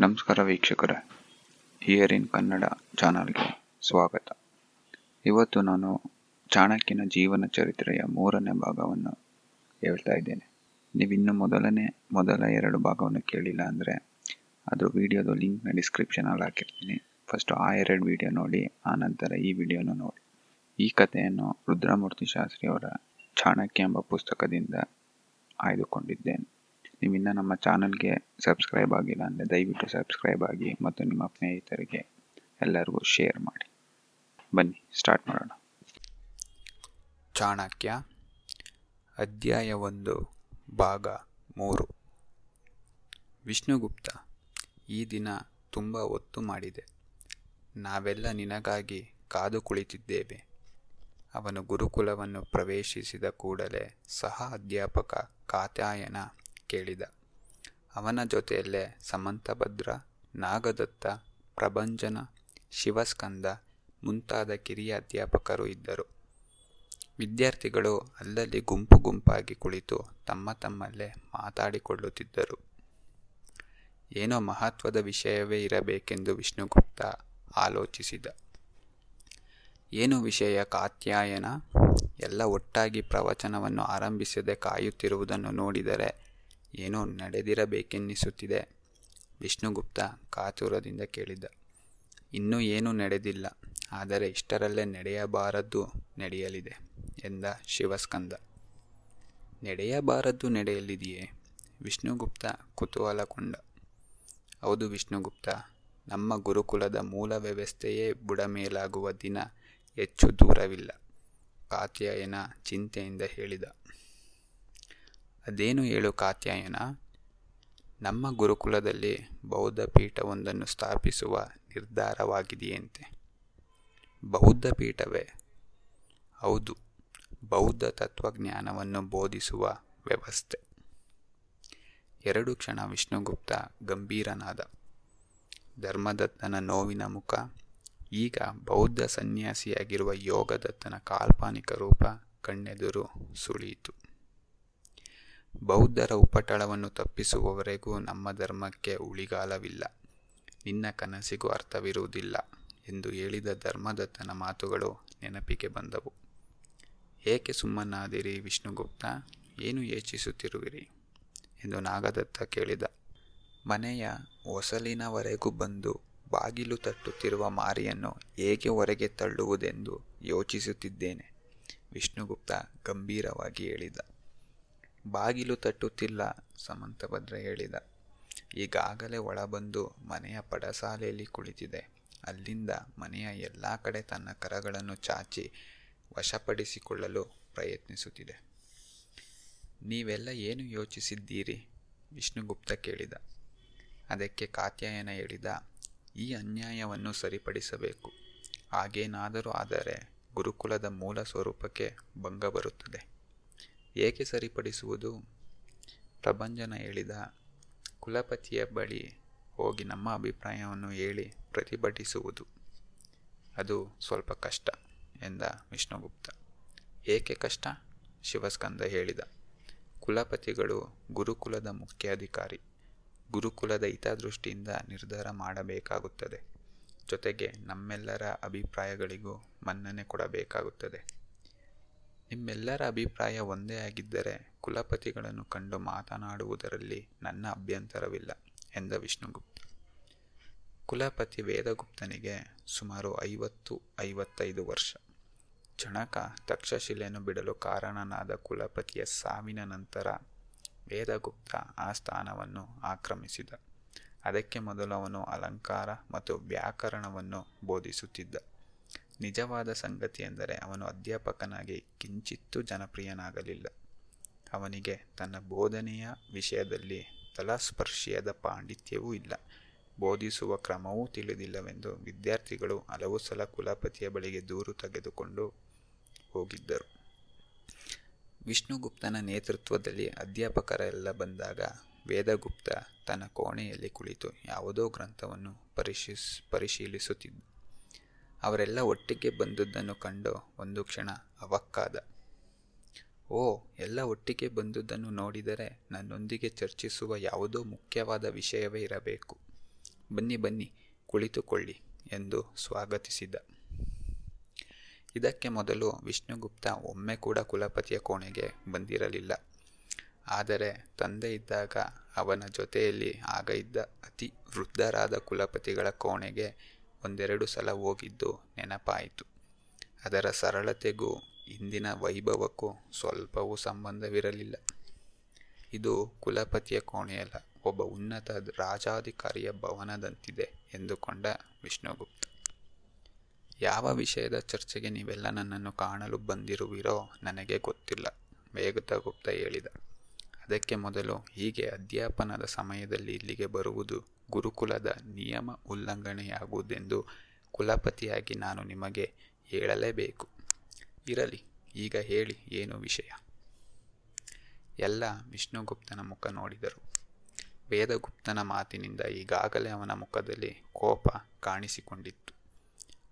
ನಮಸ್ಕಾರ ವೀಕ್ಷಕರೇ here in Kannada ಚಾನಲ್ಗೆ ಸ್ವಾಗತ. ಇವತ್ತು ನಾನು ಚಾಣಕ್ಯನ ಜೀವನ ಚರಿತ್ರೆಯ ಮೂರನೇ ಭಾಗವನ್ನು ಹೇಳ್ತಾ ಇದ್ದೇನೆ. ನೀವು ಇನ್ನು ಮೊದಲನೇ, ಮೊದಲ ಎರಡು ಭಾಗವನ್ನು ಕೇಳಿಲ್ಲ ಅಂದರೆ ಅದು ವಿಡಿಯೋದ ಲಿಂಕ್ನ ಡಿಸ್ಕ್ರಿಪ್ಷನಲ್ಲಿ ಹಾಕಿರ್ತೀನಿ. ಫಸ್ಟು ಆ ಎರಡು ವಿಡಿಯೋ ನೋಡಿ ಆನಂತರ ನಂತರ ಈ ವಿಡಿಯೋನ ನೋಡಿ. ಈ ಕಥೆಯನ್ನು ರುದ್ರಮೂರ್ತಿ ಶಾಸ್ತ್ರಿ ಅವರ ಚಾಣಕ್ಯ ಎಂಬ ಪುಸ್ತಕದಿಂದ ಆಯ್ದುಕೊಂಡಿದ್ದೇನೆ. ನೀವು ಇನ್ನೂ ನಮ್ಮ ಚಾನಲ್ಗೆ ಸಬ್ಸ್ಕ್ರೈಬ್ ಆಗಿಲ್ಲ ಅಂದರೆ ದಯವಿಟ್ಟು ಸಬ್ಸ್ಕ್ರೈಬ್ ಆಗಿ ಮತ್ತು ನಿಮ್ಮ ಸ್ನೇಹಿತರಿಗೆ ಎಲ್ಲರಿಗೂ ಶೇರ್ ಮಾಡಿ. ಬನ್ನಿ, ಸ್ಟಾರ್ಟ್ ಮಾಡೋಣ. ಚಾಣಕ್ಯ, ಅಧ್ಯಾಯ ಒಂದು, ಭಾಗ ಮೂರು. ವಿಷ್ಣುಗುಪ್ತ ಈ ದಿನ ತುಂಬ ಒತ್ತು ಮಾಡಿದೆ. ನಾವೆಲ್ಲ ನಿನಗಾಗಿ ಕಾದು ಕುಳಿತಿದ್ದೇವೆ. ಅವನು ಗುರುಕುಲವನ್ನು ಪ್ರವೇಶಿಸಿದ ಕೂಡಲೇ ಸಹ ಅಧ್ಯಾಪಕ ಕಾತ್ಯಾಯನ ಕೇಳಿದ. ಅವನ ಜೊತೆಯಲ್ಲೇ ಸಮಂತಭದ್ರ, ನಾಗದತ್ತ, ಪ್ರಭಂಜನ, ಶಿವಸ್ಕಂದ ಮುಂತಾದ ಕಿರಿಯ ಅಧ್ಯಾಪಕರು ಇದ್ದರು. ವಿದ್ಯಾರ್ಥಿಗಳು ಅಲ್ಲಲ್ಲಿ ಗುಂಪು ಗುಂಪಾಗಿ ಕುಳಿತು ತಮ್ಮ ತಮ್ಮಲ್ಲೇ ಮಾತಾಡಿಕೊಳ್ಳುತ್ತಿದ್ದರು. ಏನೋ ಮಹತ್ವದ ವಿಷಯವೇ ಇರಬೇಕೆಂದು ವಿಷ್ಣುಗುಪ್ತ ಆಲೋಚಿಸಿದ. ಏನು ವಿಷಯ ಕಾತ್ಯಾಯನ? ಎಲ್ಲ ಒಟ್ಟಾಗಿ ಪ್ರವಚನವನ್ನು ಆರಂಭಿಸದೆ ಕಾಯುತ್ತಿರುವುದನ್ನು ನೋಡಿದರೆ ಏನೋ ನಡೆದಿರಬೇಕೆನ್ನಿಸುತ್ತಿದೆ. ವಿಷ್ಣುಗುಪ್ತ ಕಾತುರದಿಂದ ಕೇಳಿದ ಇನ್ನೂ ಏನೂ ನಡೆದಿಲ್ಲ. ಆದರೆ ಇಷ್ಟರಲ್ಲೇ ನಡೆಯಬಾರದ್ದು ನಡೆಯಲಿದೆ ಎಂದ ಶಿವಸ್ಕಂದ. ನಡೆಯಬಾರದ್ದು ನಡೆಯಲಿದೆಯೇ? ವಿಷ್ಣುಗುಪ್ತ ಕುತೂಹಲಗೊಂಡ. ಹೌದು ವಿಷ್ಣುಗುಪ್ತ, ನಮ್ಮ ಗುರುಕುಲದ ಮೂಲ ವ್ಯವಸ್ಥೆಯೇ ಬುಡಮೇಲಾಗುವ ದಿನ ಹೆಚ್ಚು ದೂರವಿಲ್ಲ. ಕಾತ್ಯಾಯನ ಚಿಂತೆಯಿಂದ ಹೇಳಿದ. ಅದೇನು ಹೇಳು ಕಾತ್ಯಾಯನ? ನಮ್ಮ ಗುರುಕುಲದಲ್ಲಿ ಬೌದ್ಧ ಪೀಠವೊಂದನ್ನು ಸ್ಥಾಪಿಸುವ ನಿರ್ಧಾರವಾಗಿದೆಯಂತೆ. ಬೌದ್ಧ ಪೀಠವೇ ಹೌದು, ಬೌದ್ಧ ತತ್ವಜ್ಞಾನವನ್ನು ಬೋಧಿಸುವ ವ್ಯವಸ್ಥೆ. ಎರಡು ಕ್ಷಣ ವಿಷ್ಣುಗುಪ್ತ ಗಂಭೀರನಾದ. ಧರ್ಮದತ್ತನ ನೋವಿನ ಮುಖ, ಈಗ ಬೌದ್ಧ ಸನ್ಯಾಸಿಯಾಗಿರುವ ಯೋಗದತ್ತನ ಕಾಲ್ಪನಿಕ ರೂಪ ಕಣ್ಣೆದುರು ಸುಳಿಯಿತು. ಬೌದ್ಧರ ಉಪಟಳವನ್ನು ತಪ್ಪಿಸುವವರೆಗೂ ನಮ್ಮ ಧರ್ಮಕ್ಕೆ ಉಳಿಗಾಲವಿಲ್ಲ. ನಿನ್ನ ಕನಸಿಗೂ ಅರ್ಥವಿರುವುದಿಲ್ಲ ಎಂದು ಹೇಳಿದ ಧರ್ಮದತ್ತನ ಮಾತುಗಳು ನೆನಪಿಗೆ ಬಂದವು. ಏಕೆ ಸುಮ್ಮನಾದಿರಿ ವಿಷ್ಣುಗುಪ್ತ? ಏನು ಯೋಚಿಸುತ್ತಿರುವಿರಿ? ಎಂದು ನಾಗದತ್ತ ಕೇಳಿದ. ಮನೆಯ ಹೊಸಲಿನವರೆಗೂ ಬಂದು ಬಾಗಿಲು ತಟ್ಟುತ್ತಿರುವ ಮಾರಿಯನ್ನು ಹೇಗೆ ಹೊರಗೆ ತಳ್ಳುವುದೆಂದು ಯೋಚಿಸುತ್ತಿದ್ದೇನೆ, ವಿಷ್ಣುಗುಪ್ತ ಗಂಭೀರವಾಗಿ ಹೇಳಿದ. ಬಾಗಿಲು ತಟ್ಟುತ್ತಿಲ್ಲ, ಸಮಂತಭದ್ರ ಹೇಳಿದ. ಈಗಾಗಲೇ ಒಳಬಂದು ಮನೆಯ ಪಡಸಾಲೆಯಲ್ಲಿ ಕುಳಿತಿದೆ. ಅಲ್ಲಿಂದ ಮನೆಯ ಎಲ್ಲ ಕಡೆ ತನ್ನ ಕರಗಳನ್ನು ಚಾಚಿ ವಶಪಡಿಸಿಕೊಳ್ಳಲು ಪ್ರಯತ್ನಿಸುತ್ತಿದೆ. ನೀವೆಲ್ಲ ಏನು ಯೋಚಿಸಿದ್ದೀರಿ? ವಿಷ್ಣುಗುಪ್ತ ಕೇಳಿದ. ಅದಕ್ಕೆ ಕಾತ್ಯಾಯನ ಹೇಳಿದ, ಈ ಅನ್ಯಾಯವನ್ನು ಸರಿಪಡಿಸಬೇಕು. ಹಾಗೇನಾದರೂ ಆದರೆ ಗುರುಕುಲದ ಮೂಲ ಸ್ವರೂಪಕ್ಕೆ ಭಂಗ ಬರುತ್ತದೆ. ಏಕೆ ಸರಿಪಡಿಸುವುದು? ಪ್ರಭಂಜನ ಹೇಳಿದ ಕುಲಪತಿಯ ಬಳಿ ಹೋಗಿ ನಮ್ಮ ಅಭಿಪ್ರಾಯವನ್ನು ಹೇಳಿ ಪ್ರತಿಭಟಿಸುವುದು. ಅದು ಸ್ವಲ್ಪ ಕಷ್ಟ ಎಂದ ವಿಷ್ಣುಗುಪ್ತ. ಏಕೆ ಕಷ್ಟ? ಶಿವಸ್ಕಂದ ಹೇಳಿದ. ಕುಲಪತಿಗಳು ಗುರುಕುಲದ ಮುಖ್ಯಾಧಿಕಾರಿ. ಗುರುಕುಲದ ಹಿತದೃಷ್ಟಿಯಿಂದ ನಿರ್ಧಾರ ಮಾಡಬೇಕಾಗುತ್ತದೆ. ಜೊತೆಗೆ ನಮ್ಮೆಲ್ಲರ ಅಭಿಪ್ರಾಯಗಳಿಗೂ ಮನ್ನಣೆ ಕೊಡಬೇಕಾಗುತ್ತದೆ. ನಿಮ್ಮೆಲ್ಲರ ಅಭಿಪ್ರಾಯ ಒಂದೇ ಆಗಿದ್ದರೆ ಕುಲಪತಿಗಳನ್ನು ಕಂಡು ಮಾತನಾಡುವುದರಲ್ಲಿ ನನ್ನ ಅಭ್ಯಂತರವಿಲ್ಲ, ಎಂದ ವಿಷ್ಣುಗುಪ್ತ. ಕುಲಪತಿ ವೇದಗುಪ್ತನಿಗೆ ಸುಮಾರು ಐವತ್ತು, ಐವತ್ತೈದು ವರ್ಷ. ಚಣಕ ತಕ್ಷಶಿಲೆಯನ್ನು ಬಿಡಲು ಕಾರಣನಾದ ಕುಲಪತಿಯ ಸಾವಿನ ನಂತರ ವೇದಗುಪ್ತ ಆ ಸ್ಥಾನವನ್ನು ಆಕ್ರಮಿಸಿದ. ಅದಕ್ಕೆ ಮೊದಲು ಅವನು ಅಲಂಕಾರ ಮತ್ತು ವ್ಯಾಕರಣವನ್ನು ಬೋಧಿಸುತ್ತಿದ್ದ. ನಿಜವಾದ ಸಂಗತಿ ಎಂದರೆ ಅವನು ಅಧ್ಯಾಪಕನಾಗಿ ಕಿಂಚಿತ್ತೂ ಜನಪ್ರಿಯನಾಗಲಿಲ್ಲ. ಅವನಿಗೆ ತನ್ನ ಬೋಧನೆಯ ವಿಷಯದಲ್ಲಿ ತಲಾಸ್ಪರ್ಶಿಯಾದ ಪಾಂಡಿತ್ಯವೂ ಇಲ್ಲ. ಬೋಧಿಸುವ ಕ್ರಮವೂ ತಿಳಿದಿಲ್ಲವೆಂದು ವಿದ್ಯಾರ್ಥಿಗಳು ಹಲವು ಸಲ ಕುಲಪತಿಯ ಬಳಿಗೆ ದೂರು ತೆಗೆದುಕೊಂಡು ಹೋಗಿದ್ದರು. ವಿಷ್ಣುಗುಪ್ತನ ನೇತೃತ್ವದಲ್ಲಿ ಅಧ್ಯಾಪಕರೆಲ್ಲ ಬಂದಾಗ ವೇದಗುಪ್ತ ತನ್ನ ಕೋಣೆಯಲ್ಲಿ ಕುಳಿತು ಯಾವುದೋ ಗ್ರಂಥವನ್ನು ಪರಿಶೀಸ್ ಪರಿಶೀಲಿಸುತ್ತಿದ್ದ. ಅವರೆಲ್ಲ ಒಟ್ಟಿಗೆ ಬಂದದ್ದನ್ನು ಕಂಡು ಒಂದು ಕ್ಷಣ ಅವಕ್ಕಾದ. ಓ, ಎಲ್ಲ ಒಟ್ಟಿಗೆ ಬಂದದ್ದನ್ನು ನೋಡಿದರೆ ನನ್ನೊಂದಿಗೆ ಚರ್ಚಿಸುವ ಯಾವುದೋ ಮುಖ್ಯವಾದ ವಿಷಯವೇ ಇರಬೇಕು. ಬನ್ನಿ ಬನ್ನಿ, ಕುಳಿತುಕೊಳ್ಳಿ ಎಂದು ಸ್ವಾಗತಿಸಿದ. ಇದಕ್ಕೆ ಮೊದಲು ವಿಷ್ಣುಗುಪ್ತ ಒಮ್ಮೆ ಕೂಡ ಕುಲಪತಿಯ ಕೋಣೆಗೆ ಬಂದಿರಲಿಲ್ಲ. ಆದರೆ ತಂದೆ ಇದ್ದಾಗ ಅವನ ಜೊತೆಯಲ್ಲಿ ಆಗ ಇದ್ದ ಅತಿ ವೃದ್ಧರಾದ ಕುಲಪತಿಗಳ ಕೋಣೆಗೆ ಒಂದೆರಡು ಸಲ ಹೋಗಿದ್ದು ನೆನಪಾಯಿತು. ಅದರ ಸರಳತೆಗೂ ಇಂದಿನ ವೈಭವಕ್ಕೂ ಸ್ವಲ್ಪವೂ ಸಂಬಂಧವಿರಲಿಲ್ಲ. ಇದು ಕುಲಪತಿಯ ಕೋಣೆಯಲ್ಲ, ಒಬ್ಬ ಉನ್ನತ ರಾಜಾಧಿಕಾರಿಯ ಭವನದಂತಿದೆ ಎಂದುಕೊಂಡ ವಿಷ್ಣುಗುಪ್ತ. ಯಾವ ವಿಷಯದ ಚರ್ಚೆಗೆ ನೀವೆಲ್ಲ ನನ್ನನ್ನು ಕಾಣಲು ಬಂದಿರುವಿರೋ ನನಗೆ ಗೊತ್ತಿಲ್ಲ ವೇಗದಗುಪ್ತ ಹೇಳಿದ. ಅದಕ್ಕೆ ಮೊದಲು ಹೀಗೆ ಅಧ್ಯಾಪನದ ಸಮಯದಲ್ಲಿ ಇಲ್ಲಿಗೆ ಬರುವುದು ಗುರುಕುಲದ ನಿಯಮ ಉಲ್ಲಂಘನೆಯಾಗುವುದೆಂದು ಕುಲಪತಿಯಾಗಿ ನಾನು ನಿಮಗೆ ಹೇಳಲೇಬೇಕು. ಇರಲಿ, ಈಗ ಹೇಳಿ, ಏನು ವಿಷಯ? ಎಲ್ಲ ವಿಷ್ಣುಗುಪ್ತನ ಮುಖ ನೋಡಿದರು. ವೇದಗುಪ್ತನ ಮಾತಿನಿಂದ ಈಗಾಗಲೇ ಅವನ ಮುಖದಲ್ಲಿ ಕೋಪ ಕಾಣಿಸಿಕೊಂಡಿತ್ತು.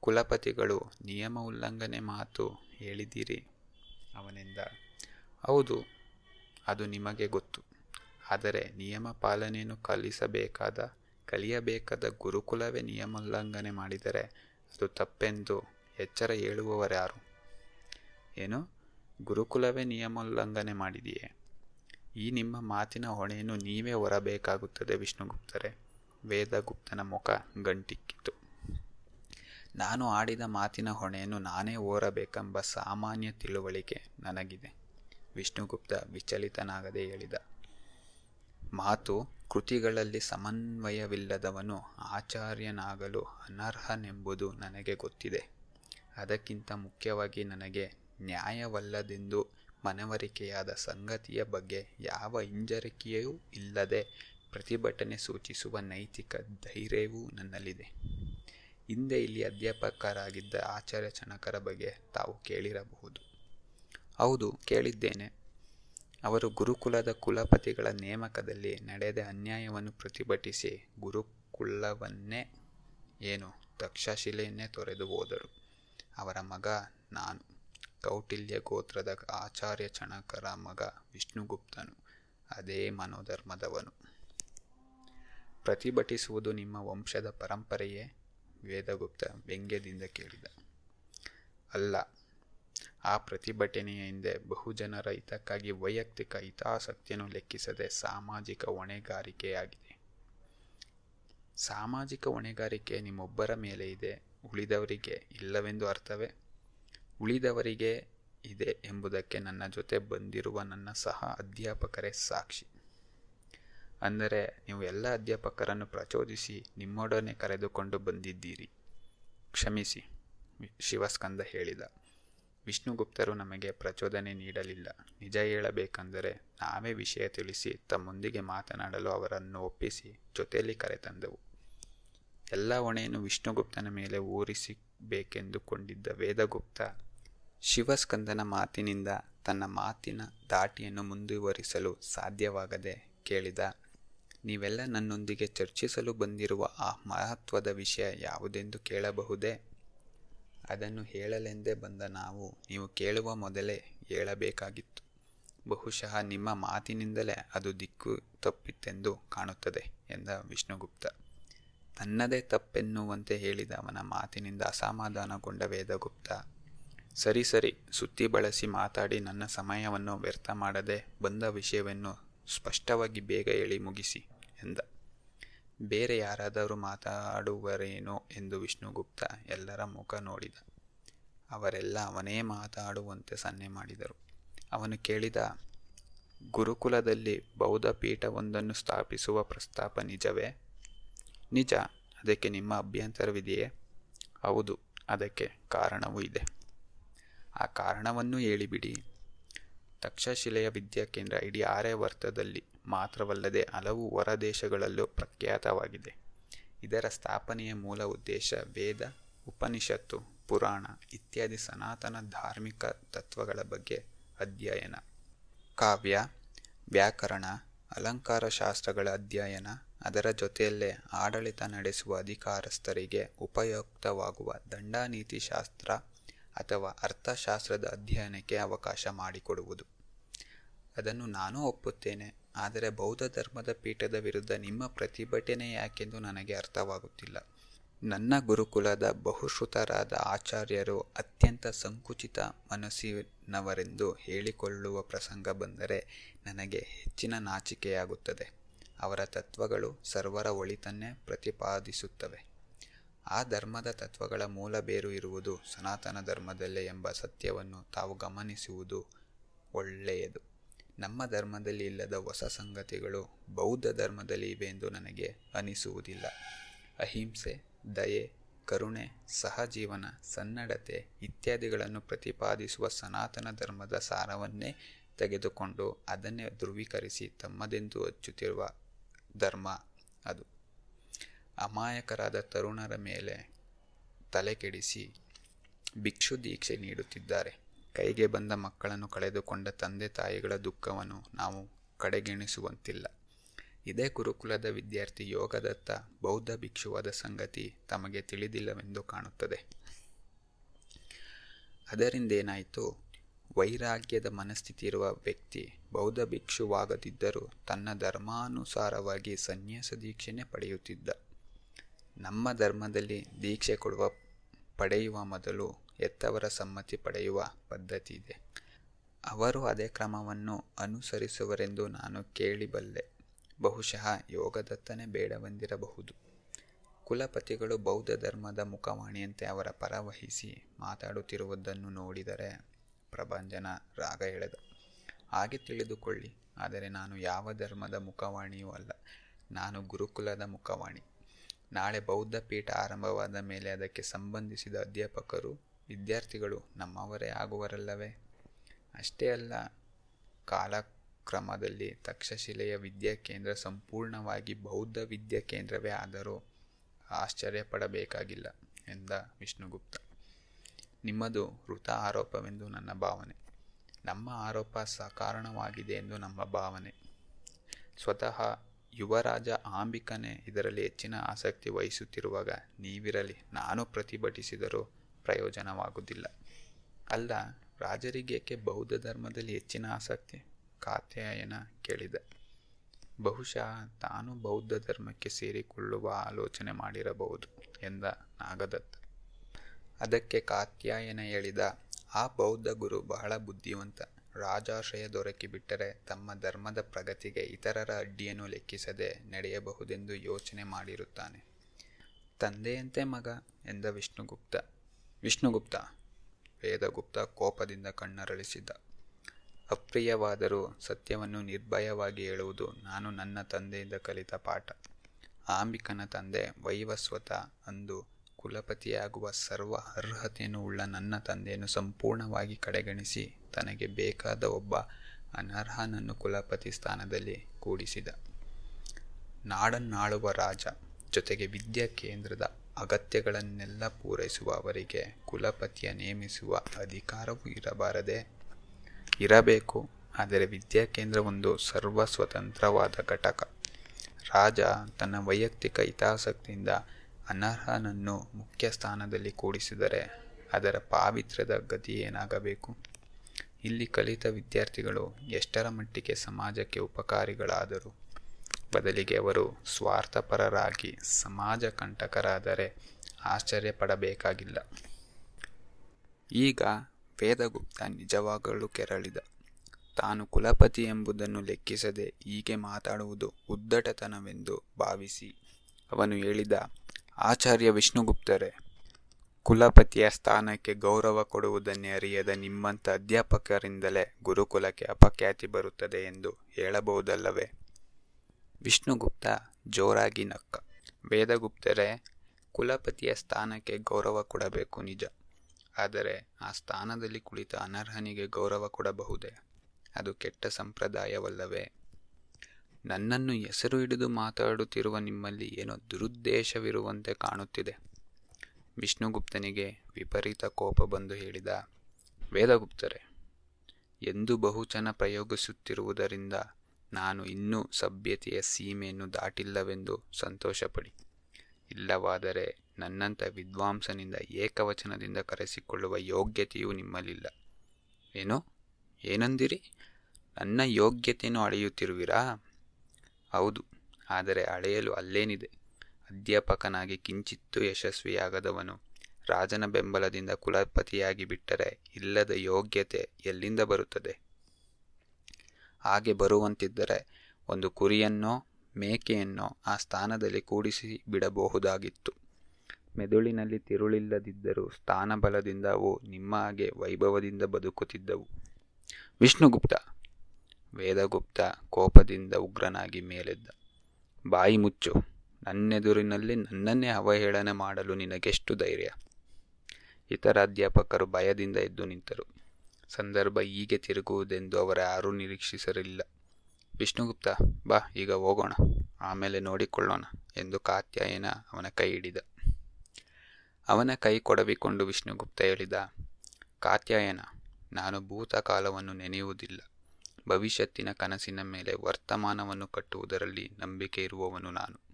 ಕುಲಪತಿಗಳು ನಿಯಮ ಉಲ್ಲಂಘನೆ ಮಾತು ಹೇಳಿದಿರಿ ಅವನಿಂದ. ಹೌದು, ಅದು ನಿಮಗೆ ಗೊತ್ತು. ಆದರೆ ನಿಯಮ ಪಾಲನೆಯನ್ನು ಕಲಿಸಬೇಕಾದ ಕಲಿಯಬೇಕಾದ ಗುರುಕುಲವೇ ನಿಯಮ ಉಲ್ಲಂಘನೆ ಮಾಡಿದರೆ ಅದು ತಪ್ಪೆಂದು ಎಚ್ಚರ ಹೇಳುವವರ್ಯಾರು ಏನು? ಗುರುಕುಲವೇ ನಿಯಮ ಉಲ್ಲಂಘನೆ ಮಾಡಿದೆಯೇ? ಈ ನಿಮ್ಮ ಮಾತಿನ ಹೊಣೆಯನ್ನು ನೀವೇ ಹೊರಬೇಕಾಗುತ್ತದೆ ವಿಷ್ಣುಗುಪ್ತರೆ. ವೇದಗುಪ್ತನ ಮುಖ ಗಂಟಿಕ್ಕಿತು. ನಾನು ಆಡಿದ ಮಾತಿನ ಹೊಣೆಯನ್ನು ನಾನೇ ಓರಬೇಕೆಂಬ ಸಾಮಾನ್ಯ ತಿಳುವಳಿಕೆ ನನಗಿದೆ. ವಿಷ್ಣುಗುಪ್ತ ವಿಚಲಿತನಾಗದೆ ಹೇಳಿದ ಮಾತು ಕೃತಿಗಳಲ್ಲಿ ಸಮನ್ವಯವಿಲ್ಲದವನು ಆಚಾರ್ಯನಾಗಲು ಅನರ್ಹನೆಂಬುದು ನನಗೆ ಗೊತ್ತಿದೆ. ಅದಕ್ಕಿಂತ ಮುಖ್ಯವಾಗಿ ನನಗೆ ನ್ಯಾಯವಲ್ಲದೆಂದು ಮನವರಿಕೆಯಾದ ಸಂಗತಿಯ ಬಗ್ಗೆ ಯಾವ ಹಿಂಜರಿಕೆಯೂ ಇಲ್ಲದೆ ಪ್ರತಿಭಟನೆ ಸೂಚಿಸುವ ನೈತಿಕ ಧೈರ್ಯವೂ ನನ್ನಲ್ಲಿದೆ. ಹಿಂದೆ ಇಲ್ಲಿ ಅಧ್ಯಾಪಕರಾಗಿದ್ದ ಆಚಾರ್ಯ ಚಣಕರ ಬಗ್ಗೆ ತಾವು ಕೇಳಿರಬಹುದು. ಹೌದು, ಕೇಳಿದ್ದೇನೆ. ಅವರು ಗುರುಕುಲದ ಕುಲಪತಿಗಳ ನೇಮಕದಲ್ಲಿ ನಡೆದ ಅನ್ಯಾಯವನ್ನು ಪ್ರತಿಭಟಿಸಿ ಗುರುಕುಲವನ್ನೇ ಏನು ತಕ್ಷಶಿಲೆಯನ್ನೇ ತೊರೆದು ಹೋದರು. ಅವರ ಮಗ ನಾನು. ಕೌಟಿಲ್ಯ ಗೋತ್ರದ ಆಚಾರ್ಯ ಚಣಕರ ಮಗ ವಿಷ್ಣುಗುಪ್ತನು. ಅದೇ ಮನೋಧರ್ಮದವನು. ಪ್ರತಿಭಟಿಸುವುದು ನಿಮ್ಮ ವಂಶದ ಪರಂಪರೆಯೇ? ವೇದಗುಪ್ತ ವ್ಯಂಗ್ಯದಿಂದ ಕೇಳಿದ. ಅಲ್ಲ ಆ ಪ್ರತಿಭಟನೆಯ ಹಿಂದೆ ಬಹುಜನರ ಹಿತಕ್ಕಾಗಿ ವೈಯಕ್ತಿಕ ಹಿತಾಸಕ್ತಿಯನ್ನು ಲೆಕ್ಕಿಸದೆ ಸಾಮಾಜಿಕ ಹೊಣೆಗಾರಿಕೆಯಾಗಿದೆ. ಸಾಮಾಜಿಕ ಹೊಣೆಗಾರಿಕೆ ನಿಮ್ಮೊಬ್ಬರ ಮೇಲೆ ಇದೆ, ಉಳಿದವರಿಗೆ ಇಲ್ಲವೆಂದು ಅರ್ಥವೇ? ಉಳಿದವರಿಗೆ ಇದೆ ಎಂಬುದಕ್ಕೆ ನನ್ನ ಜೊತೆ ಬಂದಿರುವ ನನ್ನ ಸಹ ಅಧ್ಯಾಪಕರೇ ಸಾಕ್ಷಿ. ಅಂದರೆ, ನೀವು ಎಲ್ಲ ಅಧ್ಯಾಪಕರನ್ನು ಪ್ರಚೋದಿಸಿ ನಿಮ್ಮೊಡನೆ ಕರೆದುಕೊಂಡು ಬಂದಿದ್ದೀರಿ. ಕ್ಷಮಿಸಿ, ಶಿವಸ್ಕಂದ ಹೇಳಿದ. ವಿಷ್ಣುಗುಪ್ತರು ನಮಗೆ ಪ್ರಚೋದನೆ ನೀಡಲಿಲ್ಲ. ನಿಜ ಹೇಳಬೇಕೆಂದರೆ ನಾವೇ ವಿಷಯ ತಿಳಿಸಿ ತಮ್ಮೊಂದಿಗೆ ಮಾತನಾಡಲು ಅವರನ್ನು ಒಪ್ಪಿಸಿ ಜೊತೆಯಲ್ಲಿ ಕರೆತಂದೆವು. ಎಲ್ಲ ಹೊಣೆಯನ್ನು ವಿಷ್ಣುಗುಪ್ತನ ಮೇಲೆ ಊರಿಸಬೇಕೆಂದುಕೊಂಡಿದ್ದ ವೇದಗುಪ್ತ ಶಿವಸ್ಕಂದನ ಮಾತಿನಿಂದ ತನ್ನ ಮಾತಿನ ದಾಟಿಯನ್ನು ಮುಂದುವರಿಸಲು ಸಾಧ್ಯವಾಗದೆ ಕೇಳಿದ, ನೀವೆಲ್ಲ ನನ್ನೊಂದಿಗೆ ಚರ್ಚಿಸಲು ಬಂದಿರುವ ಆ ಮಹತ್ವದ ವಿಷಯ ಯಾವುದೆಂದು ಕೇಳಬಹುದೇ? ಅದನ್ನು ಹೇಳಲೆಂದೇ ಬಂದ ನಾವು, ನೀವು ಕೇಳುವ ಮೊದಲೇ ಹೇಳಬೇಕಾಗಿತ್ತು. ಬಹುಶಃ ನಿಮ್ಮ ಮಾತಿನಿಂದಲೇ ಅದು ದಿಕ್ಕು ತಪ್ಪಿತ್ತೆಂದು ಕಾಣುತ್ತದೆ ಎಂದ ವಿಷ್ಣುಗುಪ್ತ. ತನ್ನದೇ ತಪ್ಪೆನ್ನುವಂತೆ ಹೇಳಿದ ಅವನ ಮಾತಿನಿಂದ ಅಸಮಾಧಾನಗೊಂಡ ವೇದಗುಪ್ತ. ಸರಿ ಸರಿ, ಸುತ್ತಿ ಬಳಸಿ ಮಾತಾಡಿ ನನ್ನ ಸಮಯವನ್ನು ವ್ಯರ್ಥ ಮಾಡದೆ ಬಂದ ವಿಷಯವನ್ನು ಸ್ಪಷ್ಟವಾಗಿ ಬೇಗ ಹೇಳಿ ಮುಗಿಸಿ ಎಂದ. ಬೇರೆ ಯಾರಾದರೂ ಮಾತಾಡುವರೇನೋ ಎಂದು ವಿಷ್ಣುಗುಪ್ತ ಎಲ್ಲರ ಮುಖ ನೋಡಿದ. ಅವರೆಲ್ಲ ಅವನೇ ಮಾತಾಡುವಂತೆ ಸನ್ನೆ ಮಾಡಿದರು. ಅವನು ಕೇಳಿದ, ಗುರುಕುಲದಲ್ಲಿ ಬೌದ್ಧ ಪೀಠವೊಂದನ್ನು ಸ್ಥಾಪಿಸುವ ಪ್ರಸ್ತಾಪ ನಿಜವೇ? ನಿಜ, ಅದಕ್ಕೆ ನಿಮ್ಮ ಅಭ್ಯಂತರವಿದೆಯೇ? ಹೌದು, ಅದಕ್ಕೆ ಕಾರಣವೂ ಇದೆ. ಆ ಕಾರಣವನ್ನು ಹೇಳಿಬಿಡಿ. ತಕ್ಷಶಿಲೆಯ ವಿದ್ಯಾಕೇಂದ್ರ ಇಡೀ ಆರ್ಯವರ್ತದಲ್ಲಿ ಮಾತ್ರವಲ್ಲದೆ ಹಲವು ಹೊರದೇಶಗಳಲ್ಲೂ ಪ್ರಖ್ಯಾತವಾಗಿದೆ. ಇದರ ಸ್ಥಾಪನೆಯ ಮೂಲ ಉದ್ದೇಶ ವೇದ, ಉಪನಿಷತ್ತು, ಪುರಾಣ ಇತ್ಯಾದಿ ಸನಾತನ ಧಾರ್ಮಿಕ ತತ್ವಗಳ ಬಗ್ಗೆ ಅಧ್ಯಯನ. ಕಾವ್ಯ, ವ್ಯಾಕರಣ, ಅಲಂಕಾರ ಶಾಸ್ತ್ರಗಳ ಅಧ್ಯಯನ, ಅದರ ಜೊತೆಯಲ್ಲೇ ಆಡಳಿತ ನಡೆಸುವ ಅಧಿಕಾರಸ್ಥರಿಗೆ ಉಪಯುಕ್ತವಾಗುವ ದಂಡನೀತಿ ಶಾಸ್ತ್ರ ಅಥವಾ ಅರ್ಥಶಾಸ್ತ್ರದ ಅಧ್ಯಯನಕ್ಕೆ ಅವಕಾಶ ಮಾಡಿಕೊಡುವುದು. ಅದನ್ನು ನಾನೂ ಒಪ್ಪುತ್ತೇನೆ, ಆದರೆ ಬೌದ್ಧ ಧರ್ಮದ ಪೀಠದ ವಿರುದ್ಧ ನಿಮ್ಮ ಪ್ರತಿಭಟನೆ ಯಾಕೆಂದು ನನಗೆ ಅರ್ಥವಾಗುತ್ತಿಲ್ಲ. ನನ್ನ ಗುರುಕುಲದ ಬಹುಶ್ರುತರಾದ ಆಚಾರ್ಯರು ಅತ್ಯಂತ ಸಂಕುಚಿತ ಮನಸ್ಸಿನವರೆಂದು ಹೇಳಿಕೊಳ್ಳುವ ಪ್ರಸಂಗ ಬಂದರೆ ನನಗೆ ಹೆಚ್ಚಿನ ನಾಚಿಕೆಯಾಗುತ್ತದೆ. ಅವರ ತತ್ವಗಳು ಸರ್ವರ ಒಳಿತನ್ನೇ ಪ್ರತಿಪಾದಿಸುತ್ತವೆ. ಆ ಧರ್ಮದ ತತ್ವಗಳ ಮೂಲ ಬೇರು ಇರುವುದು ಸನಾತನ ಧರ್ಮದಲ್ಲೇ ಎಂಬ ಸತ್ಯವನ್ನು ತಾವು ಗಮನಿಸುವುದು ಒಳ್ಳೆಯದು. ನಮ್ಮ ಧರ್ಮದಲ್ಲಿ ಇಲ್ಲದ ಹೊಸ ಸಂಗತಿಗಳು ಬೌದ್ಧ ಧರ್ಮದಲ್ಲಿ ಇವೆ ಎಂದು ನನಗೆ ಅನಿಸುವುದಿಲ್ಲ. ಅಹಿಂಸೆ, ದಯೆ, ಕರುಣೆ, ಸಹಜೀವನ, ಸನ್ನಡತೆ ಇತ್ಯಾದಿಗಳನ್ನು ಪ್ರತಿಪಾದಿಸುವ ಸನಾತನ ಧರ್ಮದ ಸಾರವನ್ನೇ ತೆಗೆದುಕೊಂಡು ಅದನ್ನೇ ಧ್ರುವೀಕರಿಸಿ ತಮ್ಮದೆಂದು ಹಚ್ಚುತ್ತಿರುವ ಧರ್ಮ ಅದು. ಅಮಾಯಕರಾದ ತರುಣರ ಮೇಲೆ ತಲೆಕೆಡಿಸಿ ಭಿಕ್ಷು ದೀಕ್ಷೆ ನೀಡುತ್ತಿದ್ದಾರೆ. ಕೈಗೆ ಬಂದ ಮಕ್ಕಳನ್ನು ಕಳೆದುಕೊಂಡ ತಂದೆ ತಾಯಿಗಳ ದುಃಖವನ್ನು ನಾವು ಕಡೆಗೆಣಿಸುವಂತಿಲ್ಲ. ಇದೇ ಗುರುಕುಲದ ವಿದ್ಯಾರ್ಥಿ ಯೋಗದತ್ತ ಬೌದ್ಧ ಭಿಕ್ಷುವಾದ ಸಂಗತಿ ತಮಗೆ ತಿಳಿದಿಲ್ಲವೆಂದು ಕಾಣುತ್ತದೆ. ಅದರಿಂದೇನಾಯಿತು? ವೈರಾಗ್ಯದ ಮನಸ್ಥಿತಿ ಇರುವ ವ್ಯಕ್ತಿ ಬೌದ್ಧ ಭಿಕ್ಷುವಾಗದಿದ್ದರೂ ತನ್ನ ಧರ್ಮಾನುಸಾರವಾಗಿ ಸನ್ಯಾಸ ದೀಕ್ಷೆನೇ ಪಡೆಯುತ್ತಿದ್ದ. ನಮ್ಮ ಧರ್ಮದಲ್ಲಿ ದೀಕ್ಷೆ ಕೊಡುವ, ಪಡೆಯುವ ಮೊದಲು ಎತ್ತವರ ಸಮ್ಮತಿ ಪಡೆಯುವ ಪದ್ಧತಿ ಇದೆ. ಅವರು ಅದೇ ಕ್ರಮವನ್ನು ಅನುಸರಿಸುವರೆಂದು ನಾನು ಕೇಳಿಬಲ್ಲೆ. ಬಹುಶಃ ಯೋಗದತ್ತನೆ ಬೇಡವೆಂದಿರಬಹುದು. ಕುಲಪತಿಗಳು ಬೌದ್ಧ ಧರ್ಮದ ಮುಖವಾಣಿಯಂತೆ ಅವರ ಪರ ವಹಿಸಿ ಮಾತಾಡುತ್ತಿರುವುದನ್ನು ನೋಡಿದರೆ ಪ್ರಭಂಜನ ರಾಗ ಎಳೆದ. ಹಾಗೆ ತಿಳಿದುಕೊಳ್ಳಿ, ಆದರೆ ನಾನು ಯಾವ ಧರ್ಮದ ಮುಖವಾಣಿಯೂ ಅಲ್ಲ. ನಾನು ಗುರುಕುಲದ ಮುಖವಾಣಿ. ನಾಳೆ ಬೌದ್ಧ ಪೀಠ ಆರಂಭವಾದ ಮೇಲೆ ಅದಕ್ಕೆ ಸಂಬಂಧಿಸಿದ ಅಧ್ಯಾಪಕರು, ವಿದ್ಯಾರ್ಥಿಗಳು ನಮ್ಮವರೇ ಆಗುವರಲ್ಲವೇ? ಅಷ್ಟೇ ಅಲ್ಲ, ಕಾಲಕ್ರಮದಲ್ಲಿ ತಕ್ಷಶಿಲೆಯ ವಿದ್ಯಾಕೇಂದ್ರ ಸಂಪೂರ್ಣವಾಗಿ ಬೌದ್ಧ ವಿದ್ಯಾಕೇಂದ್ರವೇ ಆದರೂ ಆಶ್ಚರ್ಯಪಡಬೇಕಾಗಿಲ್ಲ ಎಂದ ವಿಷ್ಣುಗುಪ್ತ. ನಿಮ್ಮದು ವೃತ ಆರೋಪವೆಂದು ನನ್ನ ಭಾವನೆ. ನಮ್ಮ ಆರೋಪ ಸಕಾರಣವಾಗಿದೆ ಎಂದು ನಮ್ಮ ಭಾವನೆ. ಸ್ವತಃ ಯುವರಾಜ ಆಂಬಿಕನೇ ಇದರಲ್ಲಿ ಹೆಚ್ಚಿನ ಆಸಕ್ತಿ ವಹಿಸುತ್ತಿರುವಾಗ ನೀವಿರಲಿ, ನಾನು ಪ್ರತಿಭಟಿಸಿದರೂ ಪ್ರಯೋಜನವಾಗುವುದಿಲ್ಲ. ಅಲ್ಲ, ರಾಜರಿಗೇಕೆ ಬೌದ್ಧ ಧರ್ಮದಲ್ಲಿ ಹೆಚ್ಚಿನ ಆಸಕ್ತಿ? ಕಾತ್ಯಾಯನ ಕೇಳಿದ. ಬಹುಶಃ ತಾನು ಬೌದ್ಧ ಧರ್ಮಕ್ಕೆ ಸೇರಿಕೊಳ್ಳುವ ಆಲೋಚನೆ ಮಾಡಿರಬಹುದು ಎಂದ ನಾಗದತ್ತ. ಅದಕ್ಕೆ ಕಾತ್ಯಾಯನ ಹೇಳಿದ, ಆ ಬೌದ್ಧ ಗುರು ಬಹಳ ಬುದ್ಧಿವಂತ. ರಾಜಾಶ್ರಯ ದೊರಕಿಬಿಟ್ಟರೆ ತಮ್ಮ ಧರ್ಮದ ಪ್ರಗತಿಗೆ ಇತರರ ಅಡ್ಡಿಯನ್ನು ಲೆಕ್ಕಿಸದೆ ನಡೆಯಬಹುದೆಂದು ಯೋಚನೆ ಮಾಡಿರುತ್ತಾನೆ. ತಂದೆಯಂತೆ ಮಗ ಎಂದ ವಿಷ್ಣುಗುಪ್ತ. ವಿಷ್ಣುಗುಪ್ತ, ವೇದಗುಪ್ತ ಕೋಪದಿಂದ ಕಣ್ಣರಳಿಸಿದ್ದ. ಅಪ್ರಿಯವಾದರೂ ಸತ್ಯವನ್ನು ನಿರ್ಭಯವಾಗಿ ಹೇಳುವುದು ನಾನು ನನ್ನ ತಂದೆಯಿಂದ ಕಲಿತ ಪಾಠ. ಆಂಬಿಕನ ತಂದೆ ವೈವಸ್ವತ ಅಂದು ಕುಲಪತಿಯಾಗುವ ಸರ್ವ ಅರ್ಹತೆಯನ್ನು ಉಳ್ಳ ನನ್ನ ತಂದೆಯನ್ನು ಸಂಪೂರ್ಣವಾಗಿ ಕಡೆಗಣಿಸಿ ತನಗೆ ಬೇಕಾದ ಒಬ್ಬ ಅನರ್ಹನನ್ನು ಕುಲಪತಿ ಸ್ಥಾನದಲ್ಲಿ ಕೂಡಿಸಿದ. ನಾಡನ್ನಾಳುವ ರಾಜ ಜೊತೆಗೆ ವಿದ್ಯಾ ಕೇಂದ್ರದ ಅಗತ್ಯಗಳನ್ನೆಲ್ಲ ಪೂರೈಸುವ ಅವರಿಗೆ ಕುಲಪತಿಯ ನೇಮಿಸುವ ಅಧಿಕಾರವೂ ಇರಬಾರದೆ ಇರಬೇಕು. ಆದರೆ ವಿದ್ಯಾಕೇಂದ್ರ ಒಂದು ಸರ್ವ ಸ್ವತಂತ್ರವಾದ ಘಟಕ. ರಾಜ ತನ್ನ ವೈಯಕ್ತಿಕ ಹಿತಾಸಕ್ತಿಯಿಂದ ಅನರ್ಹನನ್ನು ಮುಖ್ಯ ಸ್ಥಾನದಲ್ಲಿ ಕೂಡಿಸಿದರೆ ಅದರ ಪಾವಿತ್ರ್ಯದ ಗತಿ ಏನಾಗಬೇಕು? ಇಲ್ಲಿ ಕಲಿತ ವಿದ್ಯಾರ್ಥಿಗಳು ಎಷ್ಟರ ಮಟ್ಟಿಗೆ ಸಮಾಜಕ್ಕೆ ಉಪಕಾರಿಗಳಾದರು? ಬದಲಿಗೆ ಅವರು ಸ್ವಾರ್ಥಪರರಾಗಿ ಸಮಾಜ ಕಂಟಕರಾದರೆ ಆಶ್ಚರ್ಯಪಡಬೇಕಾಗಿಲ್ಲ. ಈಗ ವೇದಗುಪ್ತ ನಿಜವಾಗಲು ಕೆರಳಿದ. ತಾನು ಕುಲಪತಿ ಎಂಬುದನ್ನು ಲೆಕ್ಕಿಸದೆ ಹೀಗೆ ಮಾತಾಡುವುದು ಉದ್ದಟತನವೆಂದು ಭಾವಿಸಿ ಅವನು ಹೇಳಿದ, ಆಚಾರ್ಯ ವಿಷ್ಣುಗುಪ್ತರೇ ಕುಲಪತಿಯ ಸ್ಥಾನಕ್ಕೆ ಗೌರವ ಕೊಡುವುದನ್ನೇ ಅರಿಯದ ನಿಮ್ಮಂಥ ಅಧ್ಯಾಪಕರಿಂದಲೇ ಗುರುಕುಲಕ್ಕೆ ಅಪಖ್ಯಾತಿ ಬರುತ್ತದೆ ಎಂದು ಹೇಳಬಹುದಲ್ಲವೇ? ವಿಷ್ಣುಗುಪ್ತ ಜೋರಾಗಿ ನಕ್ಕ. ವೇದಗುಪ್ತರೇ, ಕುಲಪತಿಯ ಸ್ಥಾನಕ್ಕೆ ಗೌರವ ಕೊಡಬೇಕು ನಿಜ. ಆದರೆ ಆ ಸ್ಥಾನದಲ್ಲಿ ಕುಳಿತ ಅನರ್ಹನಿಗೆ ಗೌರವ ಕೊಡಬಹುದೇ? ಅದು ಕೆಟ್ಟ ಸಂಪ್ರದಾಯವಲ್ಲವೇ? ನನ್ನನ್ನು ಹೆಸರು ಹಿಡಿದು ಮಾತಾಡುತ್ತಿರುವ ನಿಮ್ಮಲ್ಲಿ ಏನೋ ದುರುದ್ದೇಶವಿರುವಂತೆ ಕಾಣುತ್ತಿದೆ. ವಿಷ್ಣುಗುಪ್ತನಿಗೆ ವಿಪರೀತ ಕೋಪ ಬಂದು ಹೇಳಿದ, ವೇದಗುಪ್ತರೆ, ಎಂದು ಬಹುಜನ ಪ್ರಯೋಗಿಸುತ್ತಿರುವುದರಿಂದ ನಾನು ಇನ್ನೂ ಸಭ್ಯತೆಯ ಸೀಮೆಯನ್ನು ದಾಟಿಲ್ಲವೆಂದು ಸಂತೋಷಪಡಿ. ಇಲ್ಲವಾದರೆ ನನ್ನಂಥ ವಿದ್ವಾಂಸನಿಂದ ಏಕವಚನದಿಂದ ಕರೆಸಿಕೊಳ್ಳುವ ಯೋಗ್ಯತೆಯೂ ನಿಮ್ಮಲ್ಲಿಲ್ಲ. ಏನೋ, ಏನಂದಿರಿ? ನನ್ನ ಯೋಗ್ಯತೆಯನ್ನು ಅಳೆಯುತ್ತಿರುವಿರಾ? ಹೌದು, ಆದರೆ ಅಳೆಯಲು ಅಲ್ಲೇನಿದೆ. ಅಧ್ಯಾಪಕನಾಗಿ ಕಿಂಚಿತ್ತೂ ಯಶಸ್ವಿಯಾಗದವನು. ರಾಜನ ಬೆಂಬಲದಿಂದ ಕುಲಪತಿಯಾಗಿ ಬಿಟ್ಟರೆ ಇಲ್ಲದ ಯೋಗ್ಯತೆ ಎಲ್ಲಿಂದ ಬರುತ್ತದೆ? ಹಾಗೆ ಬರುವಂತಿದ್ದರೆ ಒಂದು ಕುರಿಯನ್ನೋ ಮೇಕೆಯನ್ನೋ ಆ ಸ್ಥಾನದಲ್ಲಿ ಕೂಡಿಸಿ ಬಿಡಬಹುದಾಗಿತ್ತು ಮೆದುಳಿನಲ್ಲಿ ತಿರುಳಿಲ್ಲದಿದ್ದರೂ ಸ್ಥಾನಬಲದಿಂದ ಅವು ನಿಮ್ಮ ಹಾಗೆ ವೈಭವದಿಂದ ಬದುಕುತ್ತಿದ್ದವು. ವಿಷ್ಣುಗುಪ್ತ, ವೇದಗುಪ್ತ ಕೋಪದಿಂದ ಉಗ್ರನಾಗಿ ಮೇಲೆದ್ದ. ಬಾಯಿ ಮುಚ್ಚು. ನನ್ನೆದುರಿನಲ್ಲಿ ನನ್ನನ್ನೇ ಅವಹೇಳನ ಮಾಡಲು ನಿನಗೆಷ್ಟು ಧೈರ್ಯ? ಇತರ ಅಧ್ಯಾಪಕರು ಭಯದಿಂದ ಎದ್ದು ನಿಂತರು. ಸಂದರ್ಭ ಹೀಗೆ ತಿರುಗುವುದೆಂದು ಅವರ ಯಾರೂ ನಿರೀಕ್ಷಿಸಿರಲಿಲ್ಲ ವಿಷ್ಣುಗುಪ್ತ, ಬಾ, ಈಗ ಹೋಗೋಣ. ಆಮೇಲೆ ನೋಡಿಕೊಳ್ಳೋಣ ಎಂದು ಕಾತ್ಯಾಯನ ಅವನ ಕೈ ಹಿಡಿದ. ಅವನ ಕೈ ಕೊಡವಿಕೊಂಡು ವಿಷ್ಣುಗುಪ್ತ ಹೇಳಿದ, ಕಾತ್ಯಾಯನ, ನಾನು ಭೂತಕಾಲವನ್ನು ನೆನೆಯುವುದಿಲ್ಲ. ಭವಿಷ್ಯತ್ತಿನ ಕನಸಿನ ಮೇಲೆ ವರ್ತಮಾನವನ್ನು ಕಟ್ಟುವುದರಲ್ಲಿ ನಂಬಿಕೆ ಇರುವವನು ನಾನು.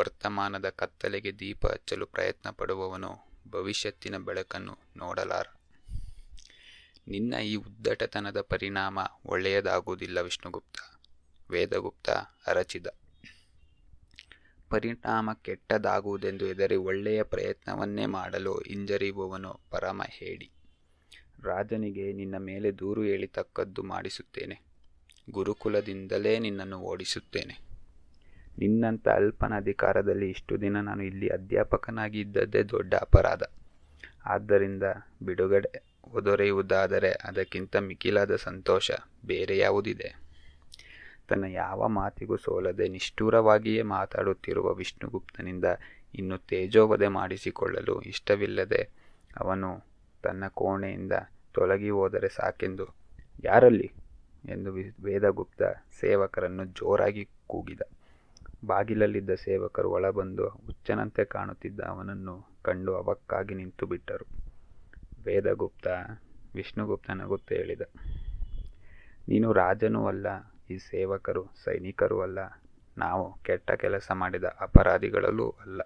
ವರ್ತಮಾನದ ಕತ್ತಲೆಗೆ ದೀಪ ಹಚ್ಚಲು ಪ್ರಯತ್ನ ಪಡುವವನು ಭವಿಷ್ಯತ್ತಿನ ಬೆಳಕನ್ನು ನೋಡಲಾರ. ನಿನ್ನ ಈ ಉದ್ದಟತನದ ಪರಿಣಾಮ ಒಳ್ಳೆಯದಾಗುವುದಿಲ್ಲ ವಿಷ್ಣುಗುಪ್ತ. ವೇದಗುಪ್ತ ಅರಚಿದ. ಪರಿಣಾಮ ಕೆಟ್ಟದಾಗುವುದೆಂದು ಎದರಿ ಒಳ್ಳೆಯ ಪ್ರಯತ್ನವನ್ನೇ ಮಾಡಲು ಹಿಂಜರಿಯುವವನು ಪರಮ ಹೇಳಿ ರಾಜನಿಗೆ ನಿನ್ನ ಮೇಲೆ ದೂರು ಹೇಳಿ ತಕ್ಕದ್ದು ಮಾಡಿಸುತ್ತೇನೆ. ಗುರುಕುಲದಿಂದಲೇ ನಿನ್ನನ್ನು ಓಡಿಸುತ್ತೇನೆ. ನಿನ್ನಂಥ ಅಲ್ಪನ ಅಧಿಕಾರದಲ್ಲಿ ಇಷ್ಟು ದಿನ ನಾನು ಇಲ್ಲಿ ಅಧ್ಯಾಪಕನಾಗಿ ಇದ್ದದ್ದೇ ದೊಡ್ಡ ಅಪರಾಧ. ಆದ್ದರಿಂದ ಬಿಡುಗಡೆ ಒದೊರೆಯುವುದಾದರೆ ಅದಕ್ಕಿಂತ ಮಿಗಿಲಾದ ಸಂತೋಷ ಬೇರೆ ಯಾವುದಿದೆ? ತನ್ನ ಯಾವ ಮಾತಿಗೂ ಸೋಲದೆ ನಿಷ್ಠೂರವಾಗಿಯೇ ಮಾತಾಡುತ್ತಿರುವ ವಿಷ್ಣುಗುಪ್ತನಿಂದ ಇನ್ನು ತೇಜೋವಧೆ ಮಾಡಿಸಿಕೊಳ್ಳಲು ಇಷ್ಟವಿಲ್ಲದೆ ಅವನು ತನ್ನ ಕೋಣೆಯಿಂದ ತೊಲಗಿ ಹೋದರೆ ಸಾಕೆಂದು ಯಾರಲ್ಲಿ? ಎಂದು ವೇದಗುಪ್ತ ಸೇವಕರನ್ನು ಜೋರಾಗಿ ಕೂಗಿದ. ಬಾಗಿಲಲ್ಲಿದ್ದ ಸೇವಕರು ಒಳಬಂದು ಹುಚ್ಚನಂತೆ ಕಾಣುತ್ತಿದ್ದ ಅವನನ್ನು ಕಂಡು ಅವಕ್ಕಾಗಿ ನಿಂತು ಬಿಟ್ಟರು. ವೇದಗುಪ್ತ ವಿಷ್ಣುಗುಪ್ತ ನಗುತ್ತ ಹೇಳಿದ, ನೀನು ರಾಜನೂ ಅಲ್ಲ, ಈ ಸೇವಕರು ಸೈನಿಕರೂ ಅಲ್ಲ. ನಾವು ಕೆಟ್ಟ ಕೆಲಸ ಮಾಡಿದ ಅಪರಾಧಿಗಳಲ್ಲೂ ಅಲ್ಲ.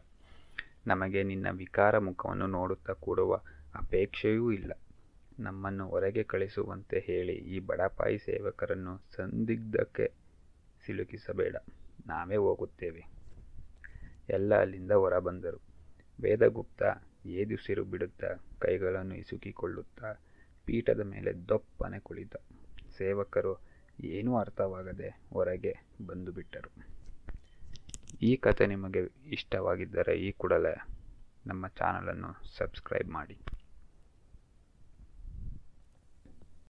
ನಮಗೆ ನಿನ್ನ ವಿಕಾರ ಮುಖವನ್ನು ನೋಡುತ್ತಾ ಕೂಡುವ ಅಪೇಕ್ಷೆಯೂ ಇಲ್ಲ. ನಮ್ಮನ್ನು ಹೊರಗೆ ಕಳಿಸುವಂತೆ ಹೇಳಿ ಈ ಬಡಪಾಯಿ ಸೇವಕರನ್ನು ಸಂದಿಗ್ಧಕ್ಕೆ ಸಿಲುಕಿಸಬೇಡ. ನಾವೇ ಹೋಗುತ್ತೇವೆ. ಎಲ್ಲ ಅಲ್ಲಿಂದ ಹೊರಬಂದರು. ವೇದಗುಪ್ತ ಏದುಸಿರು ಬಿಡುತ್ತಾ ಕೈಗಳನ್ನು ಇಸುಕಿಕೊಳ್ಳುತ್ತಾ ಪೀಠದ ಮೇಲೆ ದೊಪ್ಪನೆ ಕುಳಿತ. ಸೇವಕರು ಏನೂ ಅರ್ಥವಾಗದೆ ಹೊರಗೆ ಬಂದು ಬಿಟ್ಟರು. ಈ ಕತೆ ನಿಮಗೆ ಇಷ್ಟವಾಗಿದ್ದರೆ ಈ ಕೂಡಲೇ ನಮ್ಮ ಚಾನಲನ್ನು ಸಬ್ಸ್ಕ್ರೈಬ್ ಮಾಡಿ.